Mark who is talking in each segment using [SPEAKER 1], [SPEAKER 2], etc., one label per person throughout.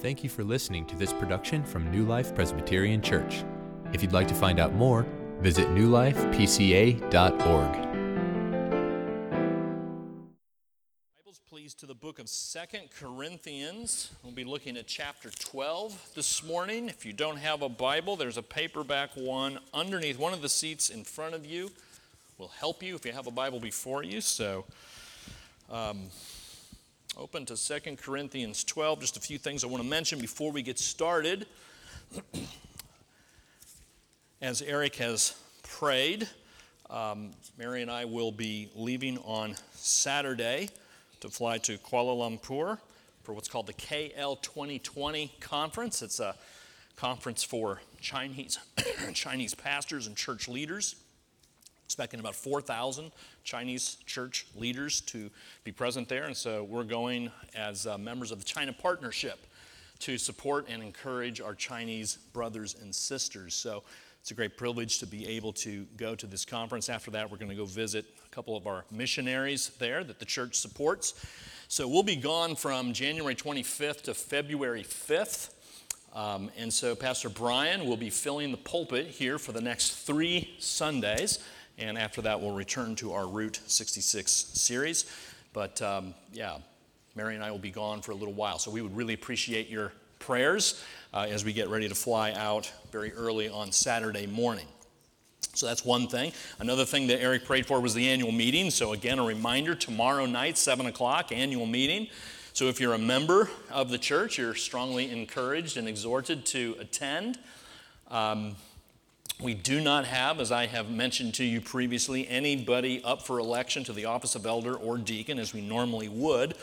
[SPEAKER 1] Thank you for listening to this production from New Life Presbyterian Church. If you'd like to find out more, visit newlifepca.org.
[SPEAKER 2] Bibles, please, to the book of Second Corinthians. We'll be looking at chapter 12 this morning. If you don't have a Bible, there's a paperback one underneath one of the seats in front of you. Will help you if you have a Bible before you. So, um, open to Second Corinthians 12. Just a few things I want to mention before we get started. As Eric has prayed, um, Mary and I will be leaving on Saturday to fly to Kuala Lumpur for what's called the KL 2020 conference. It's a conference for Chinese, Chinese pastors and church leaders expecting about 4,000 Chinese church leaders to be present there. And so we're going as uh, members of the China Partnership to support and encourage our Chinese brothers and sisters. So it's a great privilege to be able to go to this conference. After that, we're going to go visit a couple of our missionaries there that the church supports. So we'll be gone from January 25th to February 5th. Um, and so Pastor Brian will be filling the pulpit here for the next three Sundays and after that, we'll return to our Route 66 series. But um, yeah, Mary and I will be gone for a little while, so we would really appreciate your prayers uh, as we get ready to fly out very early on Saturday morning. So that's one thing. Another thing that Eric prayed for was the annual meeting. So, again, a reminder tomorrow night, 7 o'clock, annual meeting. So, if you're a member of the church, you're strongly encouraged and exhorted to attend. Um, we do not have, as I have mentioned to you previously, anybody up for election to the office of elder or deacon as we normally would.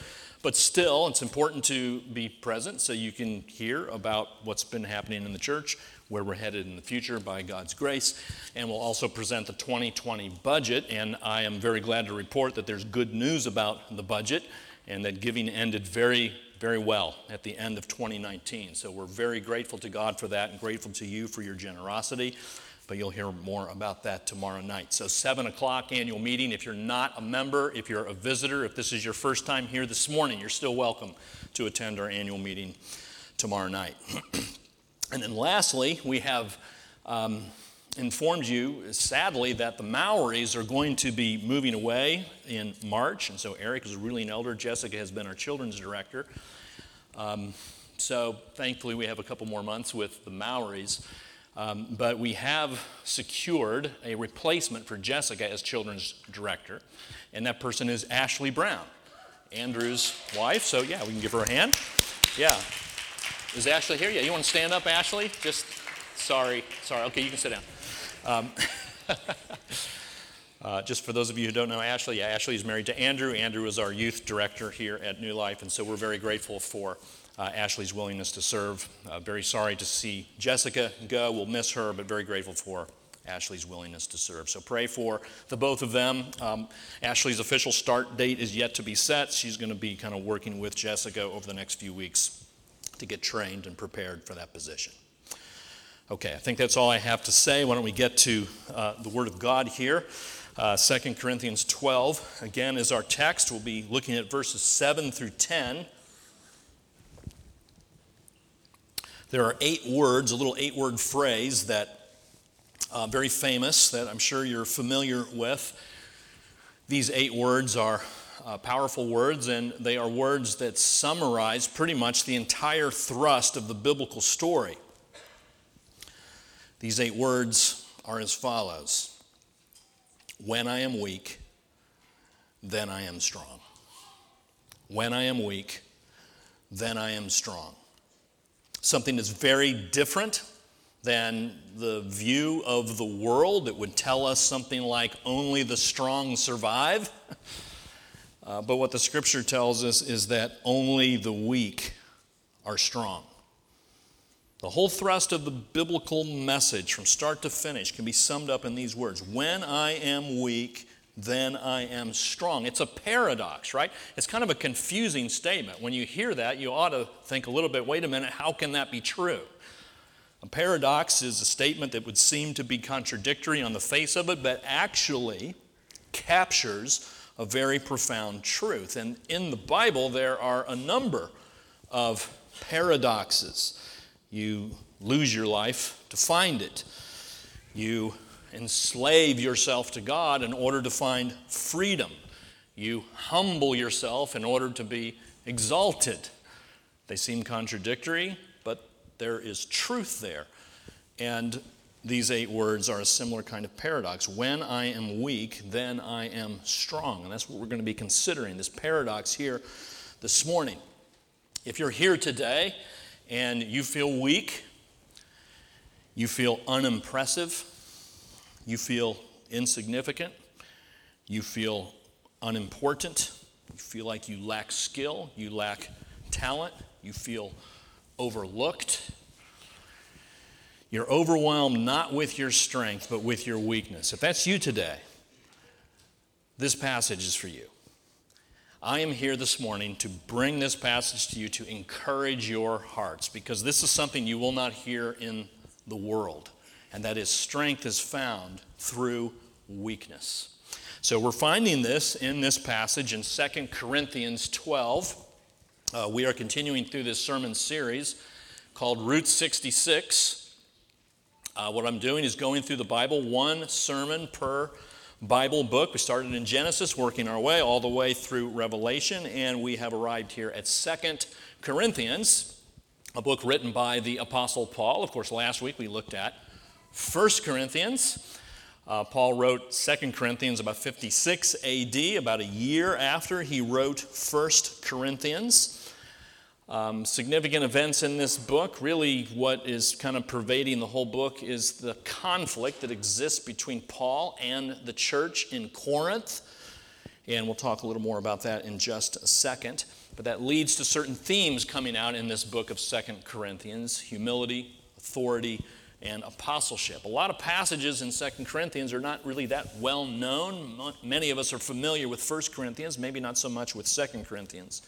[SPEAKER 2] But still, it's important to be present so you can hear about what's been happening in the church, where we're headed in the future by God's grace. And we'll also present the 2020 budget. And I am very glad to report that there's good news about the budget and that giving ended very, very well at the end of 2019. So we're very grateful to God for that and grateful to you for your generosity but you'll hear more about that tomorrow night. So, 7 o'clock annual meeting. If you're not a member, if you're a visitor, if this is your first time here this morning, you're still welcome to attend our annual meeting tomorrow night. and then, lastly, we have um, informed you, sadly, that the Maoris are going to be moving away in March. And so, Eric is really an elder. Jessica has been our children's director. Um, so, thankfully, we have a couple more months with the Maoris. Um, but we have secured a replacement for Jessica as children's director, and that person is Ashley Brown, Andrew's wife. So, yeah, we can give her a hand. Yeah. Is Ashley here? Yeah, you want to stand up, Ashley? Just, sorry, sorry. Okay, you can sit down. Um, uh, just for those of you who don't know Ashley, yeah, Ashley is married to Andrew. Andrew is our youth director here at New Life, and so we're very grateful for uh, Ashley's willingness to serve. Uh, very sorry to see Jessica go. We'll miss her, but very grateful for Ashley's willingness to serve. So pray for the both of them. Um, Ashley's official start date is yet to be set. She's going to be kind of working with Jessica over the next few weeks to get trained and prepared for that position. Okay, I think that's all I have to say. Why don't we get to uh, the Word of God here? Uh, 2 Corinthians 12, again, is our text. We'll be looking at verses 7 through 10. There are eight words, a little eight word phrase that uh, very famous that I'm sure you're familiar with. These eight words are uh, powerful words, and they are words that summarize pretty much the entire thrust of the biblical story. These eight words are as follows When I am weak, then I am strong. When I am weak, then I am strong something that's very different than the view of the world that would tell us something like only the strong survive. Uh, but what the scripture tells us is that only the weak are strong. The whole thrust of the biblical message from start to finish can be summed up in these words When I am weak, then I am strong. It's a paradox, right? It's kind of a confusing statement. When you hear that, you ought to think a little bit wait a minute, how can that be true? A paradox is a statement that would seem to be contradictory on the face of it, but actually captures a very profound truth. And in the Bible, there are a number of paradoxes. You lose your life to find it. You enslave yourself to God in order to find freedom. You humble yourself in order to be exalted. They seem contradictory, but there is truth there. And these eight words are a similar kind of paradox. When I am weak, then I am strong. And that's what we're going to be considering this paradox here this morning. If you're here today and you feel weak, you feel unimpressive, you feel insignificant, you feel unimportant, you feel like you lack skill, you lack talent, you feel overlooked, you're overwhelmed not with your strength, but with your weakness. If that's you today, this passage is for you. I am here this morning to bring this passage to you to encourage your hearts because this is something you will not hear in the world, and that is strength is found through weakness. So we're finding this in this passage in 2 Corinthians 12. Uh, we are continuing through this sermon series called Route 66 uh, what I'm doing is going through the Bible, one sermon per Bible book. We started in Genesis, working our way all the way through Revelation, and we have arrived here at 2 Corinthians, a book written by the Apostle Paul. Of course, last week we looked at First Corinthians. Uh, Paul wrote Second Corinthians about 56 AD, about a year after he wrote First Corinthians. Um, significant events in this book. Really, what is kind of pervading the whole book is the conflict that exists between Paul and the church in Corinth. And we'll talk a little more about that in just a second. But that leads to certain themes coming out in this book of Second Corinthians humility, authority, and apostleship. A lot of passages in Second Corinthians are not really that well known. Many of us are familiar with First Corinthians, maybe not so much with Second Corinthians.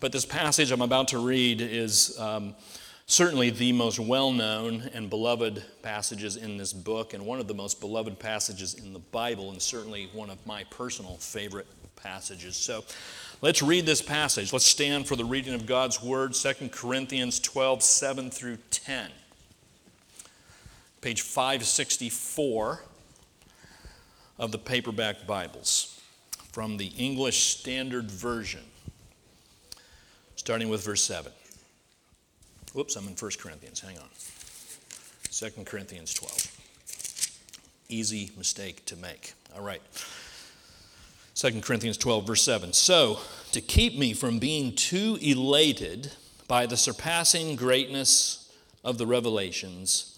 [SPEAKER 2] But this passage I'm about to read is um, certainly the most well known and beloved passages in this book, and one of the most beloved passages in the Bible, and certainly one of my personal favorite passages. So let's read this passage. Let's stand for the reading of God's Word, 2 Corinthians 12, 7 through 10. Page 564 of the paperback Bibles from the English Standard Version starting with verse 7. Whoops, I'm in 1 Corinthians. Hang on. 2 Corinthians 12. Easy mistake to make. All right. 2 Corinthians 12, verse 7. So, to keep me from being too elated by the surpassing greatness of the revelations,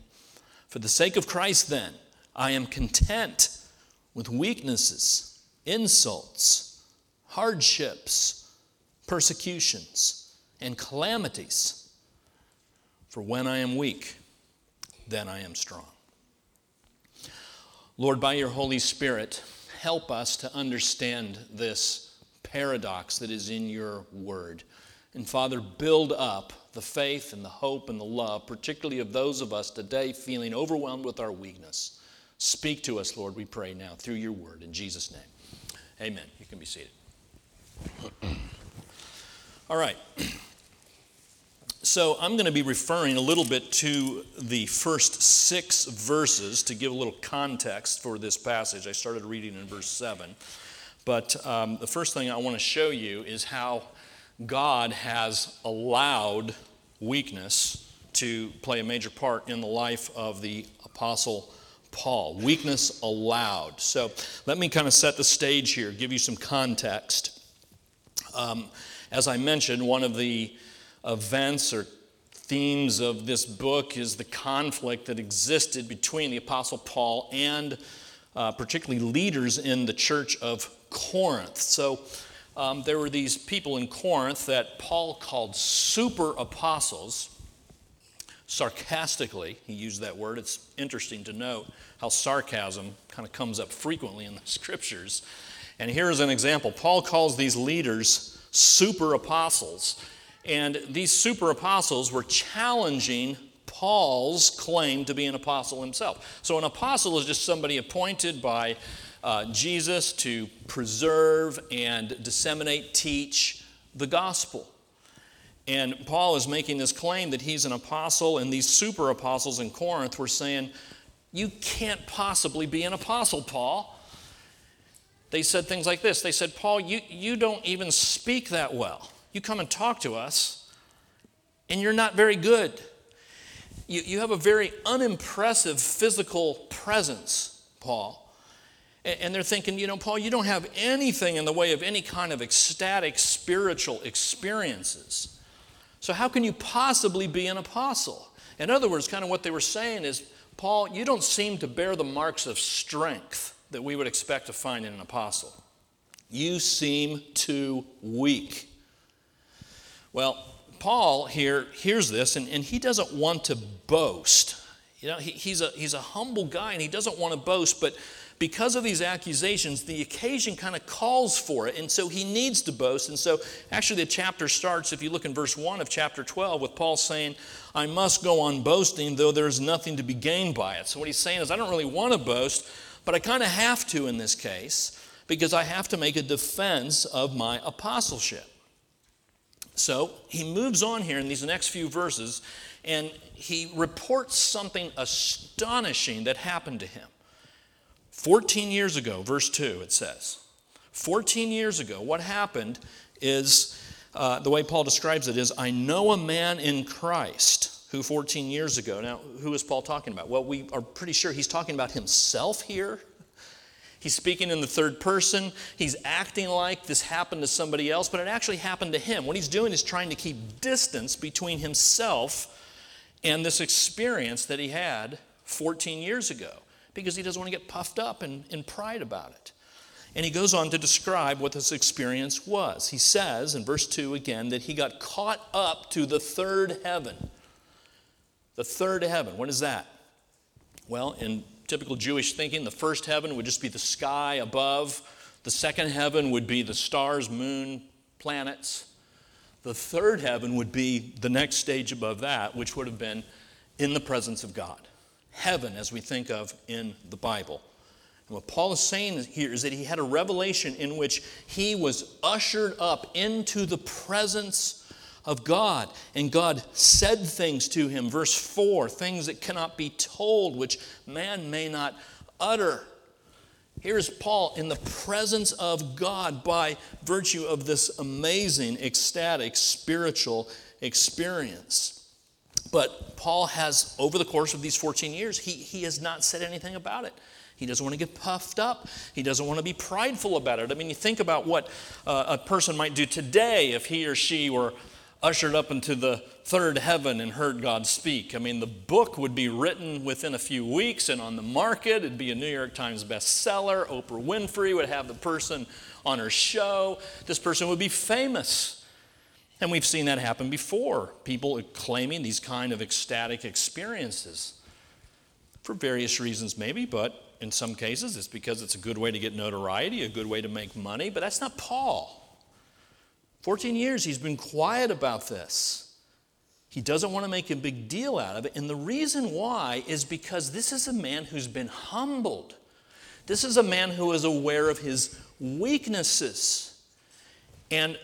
[SPEAKER 2] For the sake of Christ, then, I am content with weaknesses, insults, hardships persecutions, and calamities. For when I am weak, then I am strong. Lord, by your Holy Spirit, help us to understand this paradox that is in your word. And Father, build up the faith and the hope and the love, particularly of those of us today feeling overwhelmed with our weakness. Speak to us, Lord, we pray now through your word. In Jesus' name. Amen. You can be seated. All right. So I'm going to be referring a little bit to the first six verses to give a little context for this passage. I started reading in verse 7. But um, the first thing I want to show you is how God has allowed weakness to play a major part in the life of the Apostle Paul. Weakness allowed. So let me kind of set the stage here, give you some context. Um, as I mentioned, one of the events or themes of this book is the conflict that existed between the Apostle Paul and uh, particularly leaders in the church of Corinth. So um, there were these people in Corinth that Paul called super apostles. Sarcastically, he used that word. It's interesting to note how sarcasm kind of comes up frequently in the scriptures. And here's an example Paul calls these leaders super apostles. And these super apostles were challenging Paul's claim to be an apostle himself. So, an apostle is just somebody appointed by uh, Jesus to preserve and disseminate, teach the gospel. And Paul is making this claim that he's an apostle, and these super apostles in Corinth were saying, You can't possibly be an apostle, Paul. They said things like this They said, Paul, you, you don't even speak that well. You come and talk to us, and you're not very good. You, you have a very unimpressive physical presence, Paul. And they're thinking, you know, Paul, you don't have anything in the way of any kind of ecstatic spiritual experiences. So, how can you possibly be an apostle? In other words, kind of what they were saying is, Paul, you don't seem to bear the marks of strength that we would expect to find in an apostle. You seem too weak. Well, Paul here hears this, and, and he doesn't want to boast. You know, he, he's, a, he's a humble guy, and he doesn't want to boast, but because of these accusations, the occasion kind of calls for it, and so he needs to boast. And so, actually, the chapter starts, if you look in verse 1 of chapter 12, with Paul saying, I must go on boasting, though there is nothing to be gained by it. So, what he's saying is, I don't really want to boast, but I kind of have to in this case, because I have to make a defense of my apostleship. So, he moves on here in these next few verses, and he reports something astonishing that happened to him. 14 years ago, verse 2, it says, 14 years ago, what happened is uh, the way Paul describes it is, I know a man in Christ who 14 years ago, now, who is Paul talking about? Well, we are pretty sure he's talking about himself here. He's speaking in the third person. He's acting like this happened to somebody else, but it actually happened to him. What he's doing is trying to keep distance between himself and this experience that he had 14 years ago because he doesn't want to get puffed up in, in pride about it. And he goes on to describe what this experience was. He says in verse 2 again that he got caught up to the third heaven. The third heaven, what is that? Well, in typical Jewish thinking, the first heaven would just be the sky above, the second heaven would be the stars, moon, planets. The third heaven would be the next stage above that, which would have been in the presence of God heaven as we think of in the Bible. And what Paul is saying here is that he had a revelation in which he was ushered up into the presence of God. And God said things to him. Verse 4 things that cannot be told, which man may not utter. Here's Paul in the presence of God by virtue of this amazing, ecstatic, spiritual experience. But Paul has, over the course of these 14 years, he, he has not said anything about it. He doesn't want to get puffed up. He doesn't want to be prideful about it. I mean, you think about what uh, a person might do today if he or she were ushered up into the third heaven and heard God speak. I mean, the book would be written within a few weeks and on the market. It'd be a New York Times bestseller. Oprah Winfrey would have the person on her show. This person would be famous. And we've seen that happen before. People claiming these kind of ecstatic experiences for various reasons, maybe, but in some cases it's because it's a good way to get notoriety, a good way to make money, but that's not Paul. 14 years he's been quiet about this. He doesn't want to make a big deal out of it. And the reason why is because this is a man who's been humbled. This is a man who is aware of his weaknesses. And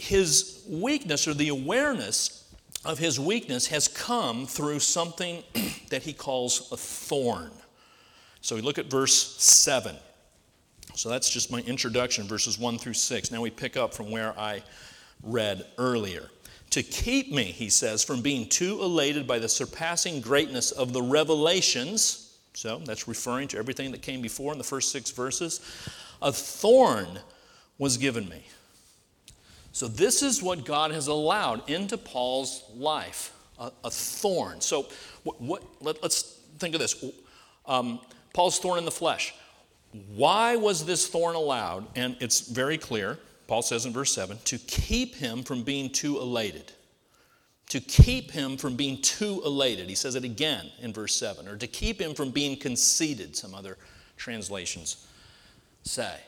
[SPEAKER 2] his weakness or the awareness of his weakness has come through something that he calls a thorn. So we look at verse 7. So that's just my introduction, verses 1 through 6. Now we pick up from where I read earlier. To keep me, he says, from being too elated by the surpassing greatness of the revelations, so that's referring to everything that came before in the first six verses, a thorn was given me so, this is what God has allowed into Paul's life a, a thorn. So, what, what let, us think of this um, Paul's thorn in the flesh. Why was this thorn allowed? And it's very clear. Paul says in verse 7, to keep him from being too elated. To keep him from being too elated. He says it again in verse 7. Or to keep him from being conceited, some other translations say.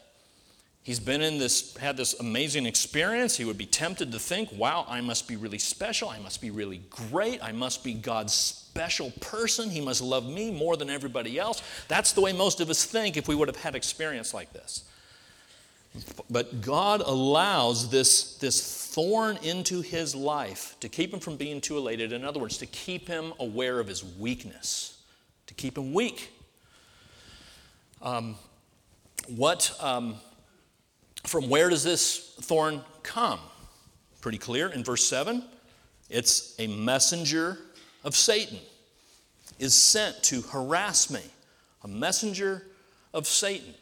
[SPEAKER 2] He's been in this, had this amazing experience. He would be tempted to think, wow, I must be really special. I must be really great. I must be God's special person. He must love me more than everybody else. That's the way most of us think if we would have had experience like this. But God allows this, this thorn into his life to keep him from being too elated. In other words, to keep him aware of his weakness, to keep him weak. Um, what, um, from where does this thorn come? Pretty clear in verse 7. It's a messenger of Satan, is sent to harass me. A messenger of Satan.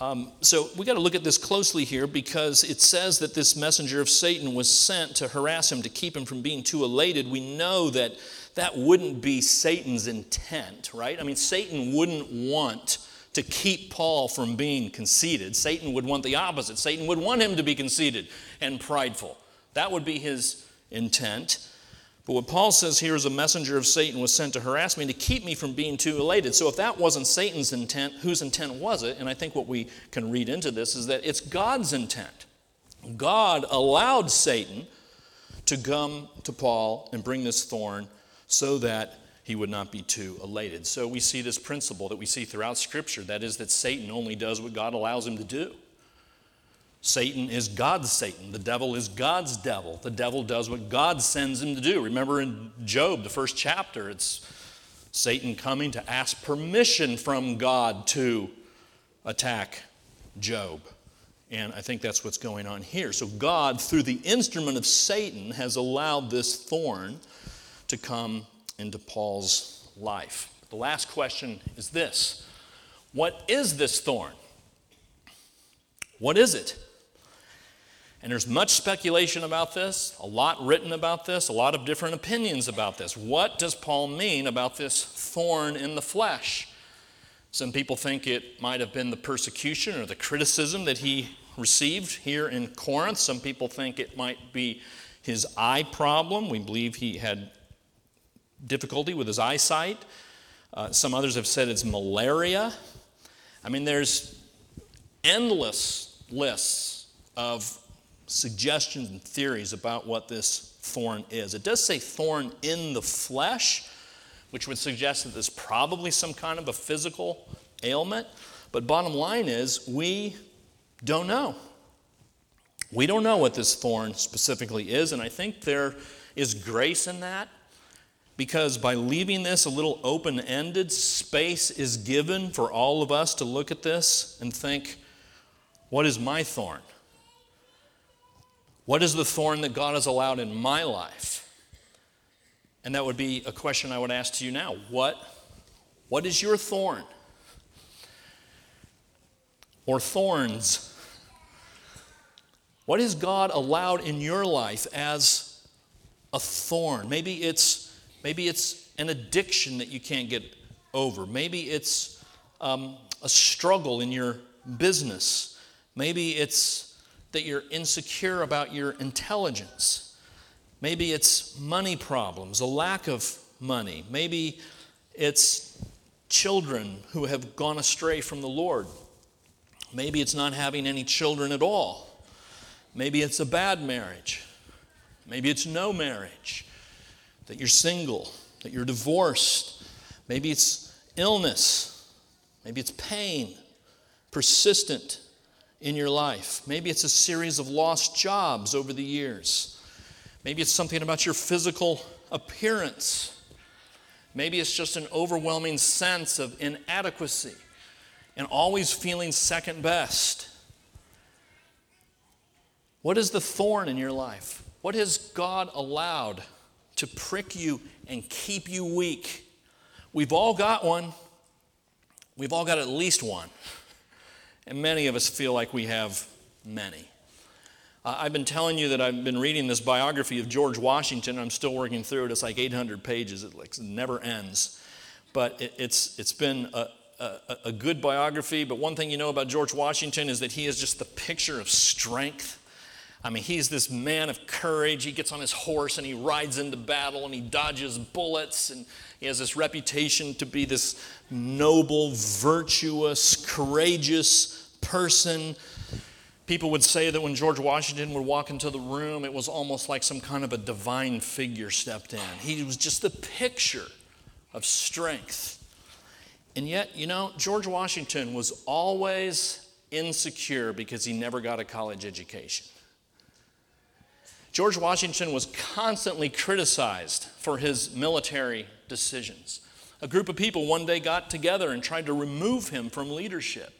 [SPEAKER 2] Um, so we got to look at this closely here because it says that this messenger of Satan was sent to harass him, to keep him from being too elated. We know that that wouldn't be Satan's intent, right? I mean, Satan wouldn't want to keep Paul from being conceited. Satan would want the opposite. Satan would want him to be conceited and prideful. That would be his intent. But what Paul says here is a messenger of Satan was sent to harass me to keep me from being too elated. So if that wasn't Satan's intent, whose intent was it? And I think what we can read into this is that it's God's intent. God allowed Satan to come to Paul and bring this thorn so that he would not be too elated. So we see this principle that we see throughout Scripture that is, that Satan only does what God allows him to do. Satan is God's Satan. The devil is God's devil. The devil does what God sends him to do. Remember in Job, the first chapter, it's Satan coming to ask permission from God to attack Job. And I think that's what's going on here. So, God, through the instrument of Satan, has allowed this thorn to come into Paul's life. The last question is this What is this thorn? What is it? And there's much speculation about this, a lot written about this, a lot of different opinions about this. What does Paul mean about this thorn in the flesh? Some people think it might have been the persecution or the criticism that he received here in Corinth. Some people think it might be his eye problem. We believe he had difficulty with his eyesight. Uh, some others have said it's malaria. I mean, there's endless lists of suggestions and theories about what this thorn is. It does say thorn in the flesh, which would suggest that there's probably some kind of a physical ailment. But bottom line is, we don't know. We don't know what this thorn specifically is, and I think there is grace in that because by leaving this a little open ended, space is given for all of us to look at this and think, what is my thorn? What is the thorn that God has allowed in my life? And that would be a question I would ask to you now. What, what is your thorn? Or thorns? What has God allowed in your life as a thorn? Maybe it's, maybe it's an addiction that you can't get over. Maybe it's um, a struggle in your business. Maybe it's that you're insecure about your intelligence. Maybe it's money problems, a lack of money. Maybe it's children who have gone astray from the Lord. Maybe it's not having any children at all. Maybe it's a bad marriage. Maybe it's no marriage. That you're single, that you're divorced. Maybe it's illness. Maybe it's pain, persistent in your life. Maybe it's a series of lost jobs over the years. Maybe it's something about your physical appearance. Maybe it's just an overwhelming sense of inadequacy and always feeling second best. What is the thorn in your life? What has God allowed to prick you and keep you weak? We've all got one. We've all got at least one. And many of us feel like we have many. Uh, I've been telling you that I've been reading this biography of George Washington. I'm still working through it. It's like 800 pages, it like, never ends. But it, it's, it's been a, a, a, good biography, but one thing you know about George Washington is that he is just the picture of strength. I mean, he's this man of courage. He gets on his horse and he rides into battle and he dodges bullets. And he has this reputation to be this noble, virtuous, courageous person. People would say that when George Washington would walk into the room, it was almost like some kind of a divine figure stepped in. He was just the picture of strength. And yet, you know, George Washington was always insecure because he never got a college education. George Washington was constantly criticized for his military decisions. A group of people one day got together and tried to remove him from leadership.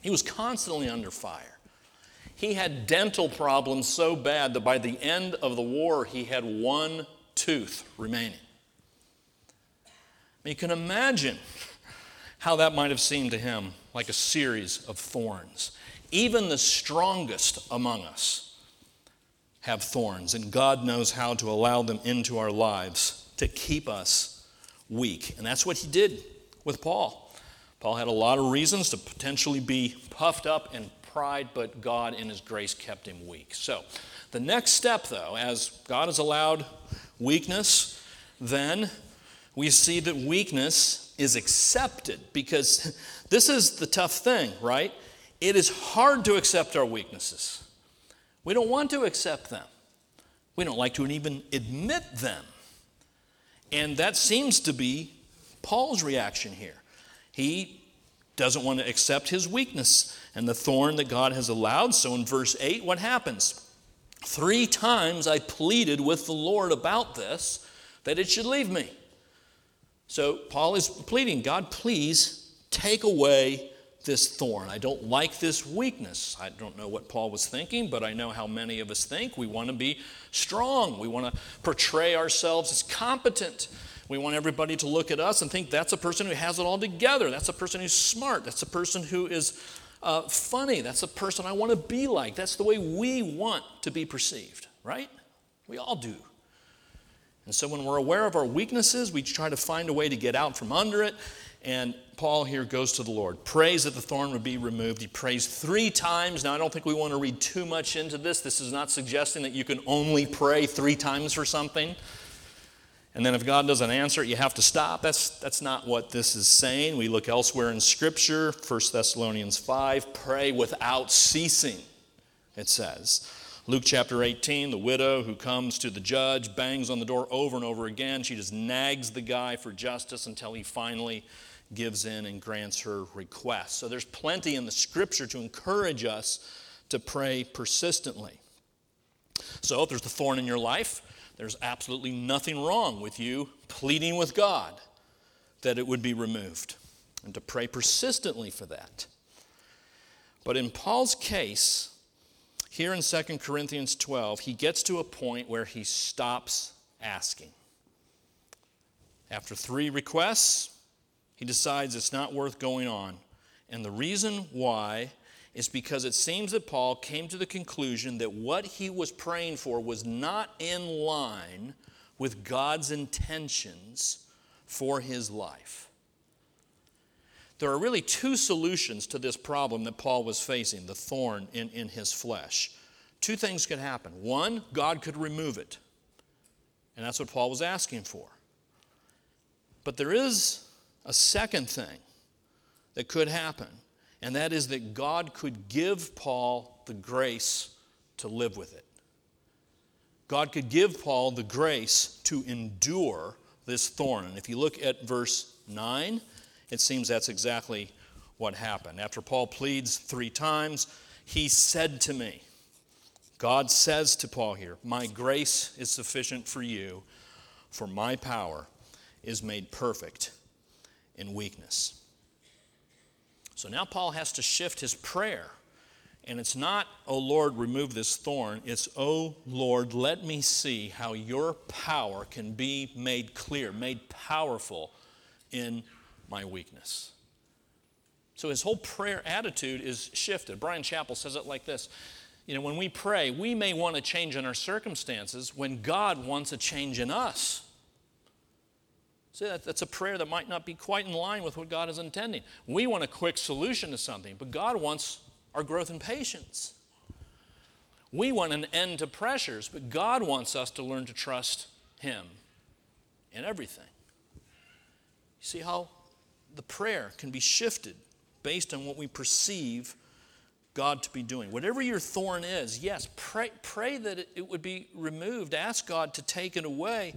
[SPEAKER 2] He was constantly under fire. He had dental problems so bad that by the end of the war, he had one tooth remaining. You can imagine how that might have seemed to him like a series of thorns. Even the strongest among us have thorns, and God knows how to allow them into our lives to keep us weak. And that's what he did with Paul. Paul had a lot of reasons to potentially be puffed up in pride, but God, in his grace, kept him weak. So, the next step, though, as God has allowed weakness, then we see that weakness is accepted because this is the tough thing, right? It is hard to accept our weaknesses. We don't want to accept them. We don't like to even admit them. And that seems to be Paul's reaction here. He doesn't want to accept his weakness and the thorn that God has allowed. So in verse 8, what happens? Three times I pleaded with the Lord about this, that it should leave me. So Paul is pleading, God, please take away this thorn. I don't like this weakness. I don't know what Paul was thinking, but I know how many of us think. We want to be strong, we want to portray ourselves as competent. We want everybody to look at us and think that's a person who has it all together. That's a person who's smart. That's a person who is uh, funny. That's a person I want to be like. That's the way we want to be perceived, right? We all do. And so when we're aware of our weaknesses, we try to find a way to get out from under it. And Paul here goes to the Lord, prays that the thorn would be removed. He prays three times. Now, I don't think we want to read too much into this. This is not suggesting that you can only pray three times for something. And then if God doesn't answer it, you have to stop. That's, that's not what this is saying. We look elsewhere in Scripture, 1 Thessalonians 5, pray without ceasing, it says. Luke chapter 18, the widow who comes to the judge, bangs on the door over and over again. She just nags the guy for justice until he finally gives in and grants her request. So there's plenty in the scripture to encourage us to pray persistently. So if there's the thorn in your life, there's absolutely nothing wrong with you pleading with God that it would be removed and to pray persistently for that. But in Paul's case, here in 2 Corinthians 12, he gets to a point where he stops asking. After three requests, he decides it's not worth going on. And the reason why is because it seems that Paul came to the conclusion that what he was praying for was not in line with God's intentions for his life. There are really two solutions to this problem that Paul was facing the thorn in, in his flesh. Two things could happen. One, God could remove it. And that's what Paul was asking for. But there is a second thing that could happen, and that is that God could give Paul the grace to live with it. God could give Paul the grace to endure this thorn. And if you look at verse 9, it seems that's exactly what happened. After Paul pleads three times, he said to me, God says to Paul here, My grace is sufficient for you, for my power is made perfect in weakness. So now Paul has to shift his prayer. And it's not, Oh Lord, remove this thorn. It's, Oh Lord, let me see how your power can be made clear, made powerful in my weakness. So his whole prayer attitude is shifted. Bryan Chapell says it like this You know, when we pray, we may want a change in our circumstances when God wants a change in us. See, that, that's a prayer that might not be quite in line with what God is intending. We want a quick solution to something, but God wants our growth in patience. We want an end to pressures, but God wants us to learn to trust Him in everything. You see how the prayer can be shifted based on what we perceive God to be doing. Whatever your thorn is, yes, pray, pray that it, it would be removed. Ask God to take it away.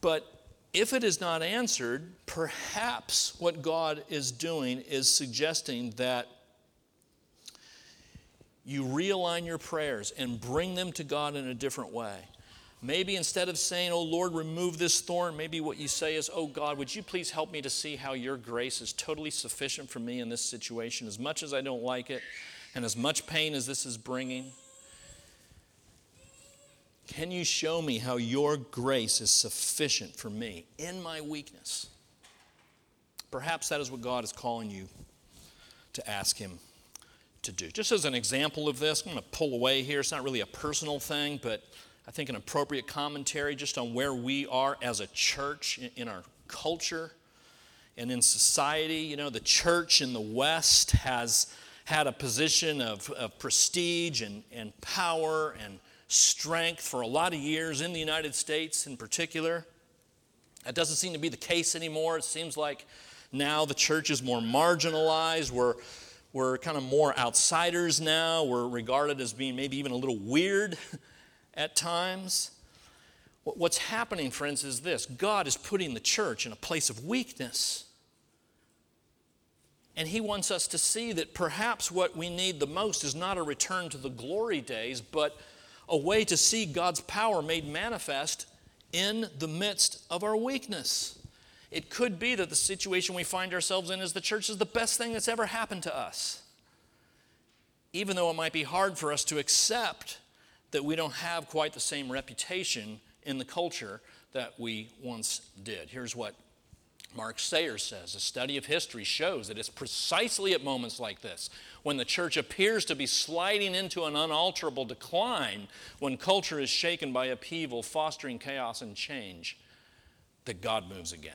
[SPEAKER 2] But if it is not answered, perhaps what God is doing is suggesting that you realign your prayers and bring them to God in a different way. Maybe instead of saying, Oh Lord, remove this thorn, maybe what you say is, Oh God, would you please help me to see how your grace is totally sufficient for me in this situation, as much as I don't like it, and as much pain as this is bringing? Can you show me how your grace is sufficient for me in my weakness? Perhaps that is what God is calling you to ask Him to do. Just as an example of this, I'm going to pull away here. It's not really a personal thing, but I think an appropriate commentary just on where we are as a church in, our culture and in society. You know, the church in the West has had a position of, of prestige and, and power and strength for a lot of years in the United States in particular. That doesn't seem to be the case anymore. It seems like now the church is more marginalized. We're, we're kind of more outsiders now. We're regarded as being maybe even a little weird at times. What's happening, friends, is this God is putting the church in a place of weakness. And He wants us to see that perhaps what we need the most is not a return to the glory days, but a way to see God's power made manifest in the midst of our weakness. It could be that the situation we find ourselves in as the church is the best thing that's ever happened to us. Even though it might be hard for us to accept that we don't have quite the same reputation in the culture that we once did. Here's what Mark Sayers says A study of history shows that it's precisely at moments like this, when the church appears to be sliding into an unalterable decline, when culture is shaken by upheaval, fostering chaos and change, that God moves again.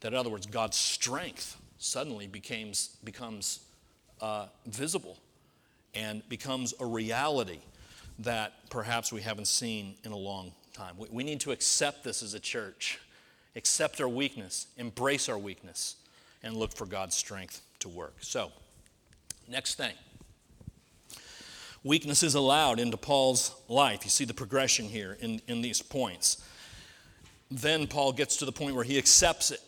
[SPEAKER 2] That, in other words, God's strength suddenly becomes, becomes uh, visible and becomes a reality that perhaps we haven't seen in a long time. We, we need to accept this as a church, accept our weakness, embrace our weakness, and look for God's strength to work. So, next thing weakness is allowed into Paul's life. You see the progression here in, in these points. Then Paul gets to the point where he accepts it.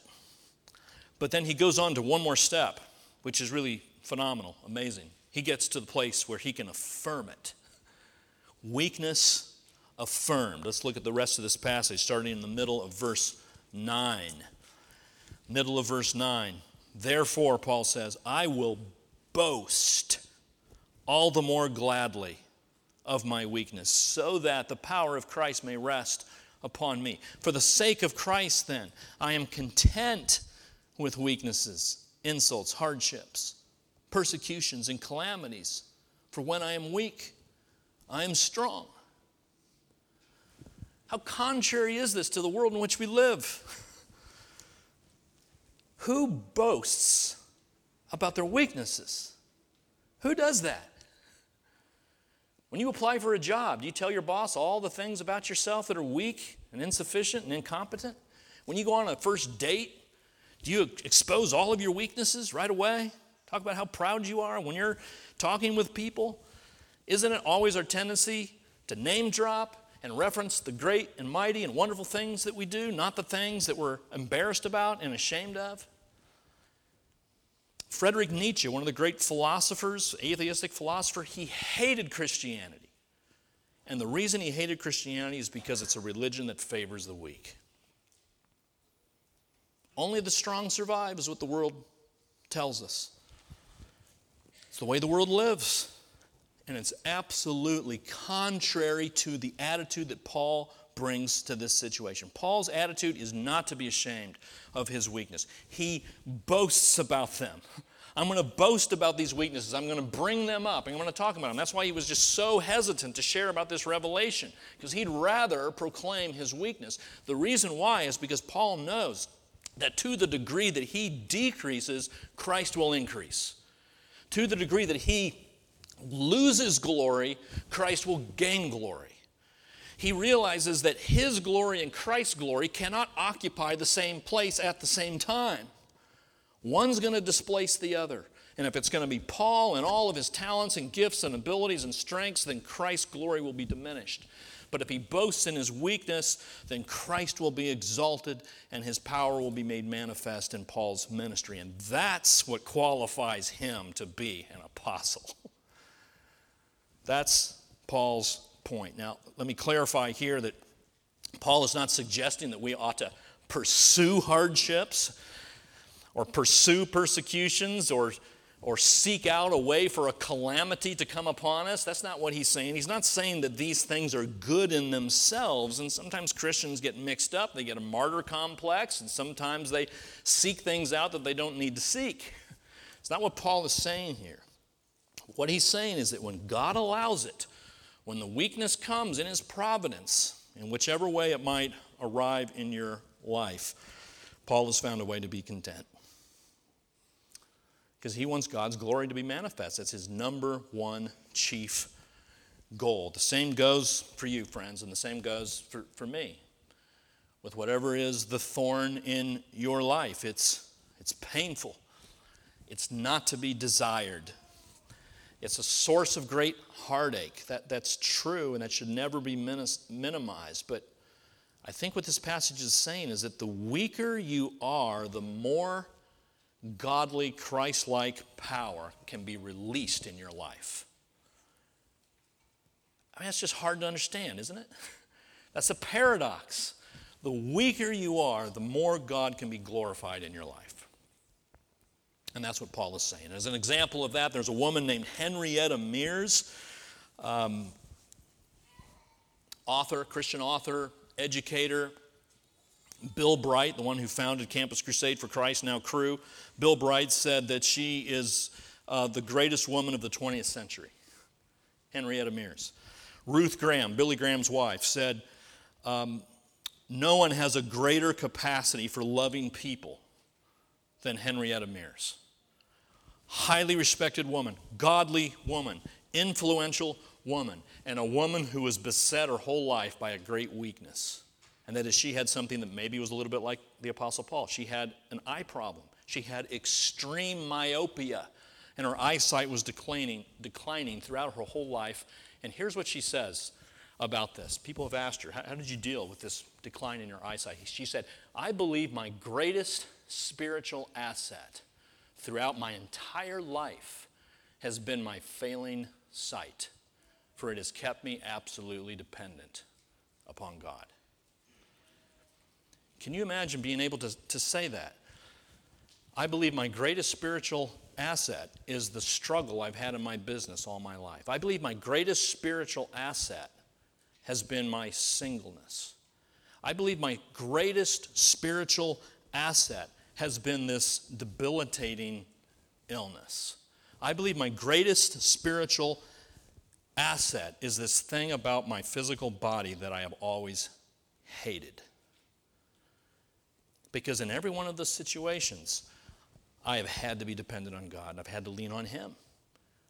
[SPEAKER 2] But then he goes on to one more step, which is really phenomenal, amazing. He gets to the place where he can affirm it weakness affirmed. Let's look at the rest of this passage, starting in the middle of verse 9. Middle of verse 9. Therefore, Paul says, I will boast all the more gladly of my weakness, so that the power of Christ may rest upon me. For the sake of Christ, then, I am content with weaknesses, insults, hardships, persecutions, and calamities. For when I am weak, I am strong. How contrary is this to the world in which we live? Who boasts about their weaknesses? Who does that? When you apply for a job, do you tell your boss all the things about yourself that are weak and insufficient and incompetent? When you go on a first date, do you expose all of your weaknesses right away? Talk about how proud you are when you're talking with people? Isn't it always our tendency to name drop and reference the great and mighty and wonderful things that we do, not the things that we're embarrassed about and ashamed of? Frederick Nietzsche, one of the great philosophers, atheistic philosopher, he hated Christianity. And the reason he hated Christianity is because it's a religion that favors the weak. Only the strong survive, is what the world tells us. It's the way the world lives. And it's absolutely contrary to the attitude that Paul brings to this situation. Paul's attitude is not to be ashamed of his weakness, he boasts about them. I'm going to boast about these weaknesses. I'm going to bring them up. And I'm going to talk about them. That's why he was just so hesitant to share about this revelation, because he'd rather proclaim his weakness. The reason why is because Paul knows that to the degree that he decreases, Christ will increase. To the degree that he loses glory, Christ will gain glory. He realizes that his glory and Christ's glory cannot occupy the same place at the same time. One's going to displace the other. And if it's going to be Paul and all of his talents and gifts and abilities and strengths, then Christ's glory will be diminished. But if he boasts in his weakness, then Christ will be exalted and his power will be made manifest in Paul's ministry. And that's what qualifies him to be an apostle. That's Paul's point. Now, let me clarify here that Paul is not suggesting that we ought to pursue hardships or pursue persecutions or or seek out a way for a calamity to come upon us. That's not what he's saying. He's not saying that these things are good in themselves. And sometimes Christians get mixed up. They get a martyr complex, and sometimes they seek things out that they don't need to seek. It's not what Paul is saying here. What he's saying is that when God allows it, when the weakness comes in his providence, in whichever way it might arrive in your life, Paul has found a way to be content because he wants God's glory to be manifest. That's his number one chief goal. The same goes for you, friends, and the same goes for, for me. With whatever is the thorn in your life, it's, it's painful, it's not to be desired. It's a source of great heartache. That, that's true, and that should never be minimized. But I think what this passage is saying is that the weaker you are, the more godly, Christ like power can be released in your life. I mean, that's just hard to understand, isn't it? That's a paradox. The weaker you are, the more God can be glorified in your life. And that's what Paul is saying. As an example of that, there's a woman named Henrietta Mears, um, author, Christian author, educator, Bill Bright, the one who founded Campus Crusade for Christ, now Cru, Bill Bright said that she is uh, the greatest woman of the 20th century, Henrietta Mears. Ruth Graham, Billy Graham's wife, said, um, No one has a greater capacity for loving people than Henrietta Mears. Highly respected woman, godly woman, influential woman, and a woman who was beset her whole life by a great weakness and that is she had something that maybe was a little bit like the Apostle Paul. She had an eye problem. She had extreme myopia, and her eyesight was declining, declining throughout her whole life. And here's what she says about this. People have asked her, How did you deal with this decline in your eyesight? She said, I believe my greatest spiritual asset throughout my entire life has been my failing sight, for it has kept me absolutely dependent upon God. Can you imagine being able to, to say that? I believe my greatest spiritual asset is the struggle I've had in my business all my life. I believe my greatest spiritual asset has been my singleness. I believe my greatest spiritual asset has been this debilitating illness. I believe my greatest spiritual asset is this thing about my physical body that I have always hated. Because in every one of the situations, I have had to be dependent on God. I've had to lean on Him.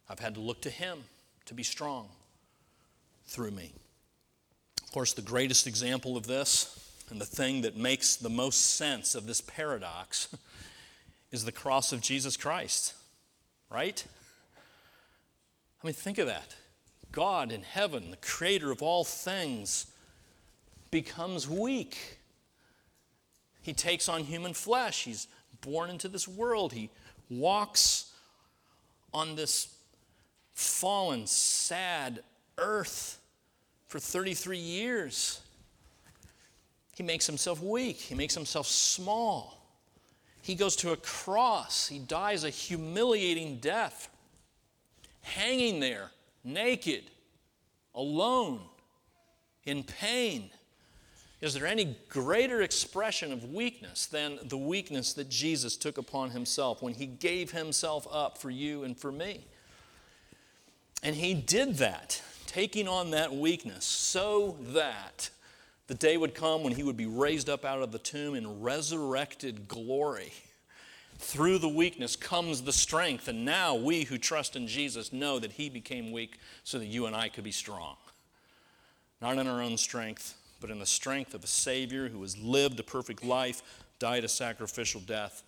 [SPEAKER 2] I've had to look to Him to be strong through me. Of course, the greatest example of this, and the thing that makes the most sense of this paradox, is the cross of Jesus Christ, right? I mean, think of that. God in heaven, the creator of all things, becomes weak he takes on human flesh. He's born into this world. He walks on this fallen, sad earth for 33 years. He makes himself weak, he makes himself small. He goes to a cross, he dies a humiliating death, hanging there, naked, alone, in pain. Is there any greater expression of weakness than the weakness that Jesus took upon himself when he gave himself up for you and for me? And he did that, taking on that weakness, so that the day would come when he would be raised up out of the tomb in resurrected glory. Through the weakness comes the strength, and now we who trust in Jesus know that he became weak so that you and I could be strong. Not in our own strength, but in the strength of a Savior who has lived a perfect life, died a sacrificial death,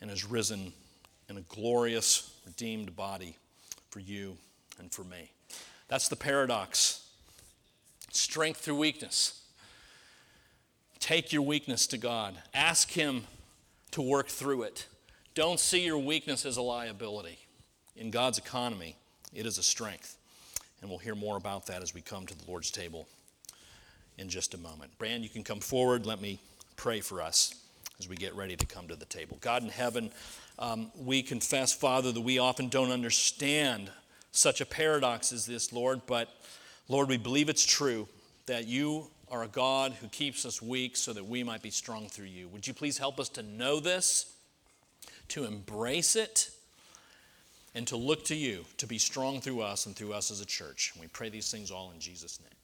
[SPEAKER 2] and has risen in a glorious, redeemed body for you and for me. That's the paradox strength through weakness. Take your weakness to God, ask Him to work through it. Don't see your weakness as a liability. In God's economy, it is a strength. And we'll hear more about that as we come to the Lord's table in just a moment. Brand, you can come forward. Let me pray for us as we get ready to come to the table. God in heaven, um, we confess, Father, that we often don't understand such a paradox as this, Lord, but Lord, we believe it's true that you are a God who keeps us weak so that we might be strong through you. Would you please help us to know this, to embrace it, and to look to you to be strong through us and through us as a church? We pray these things all in Jesus' name.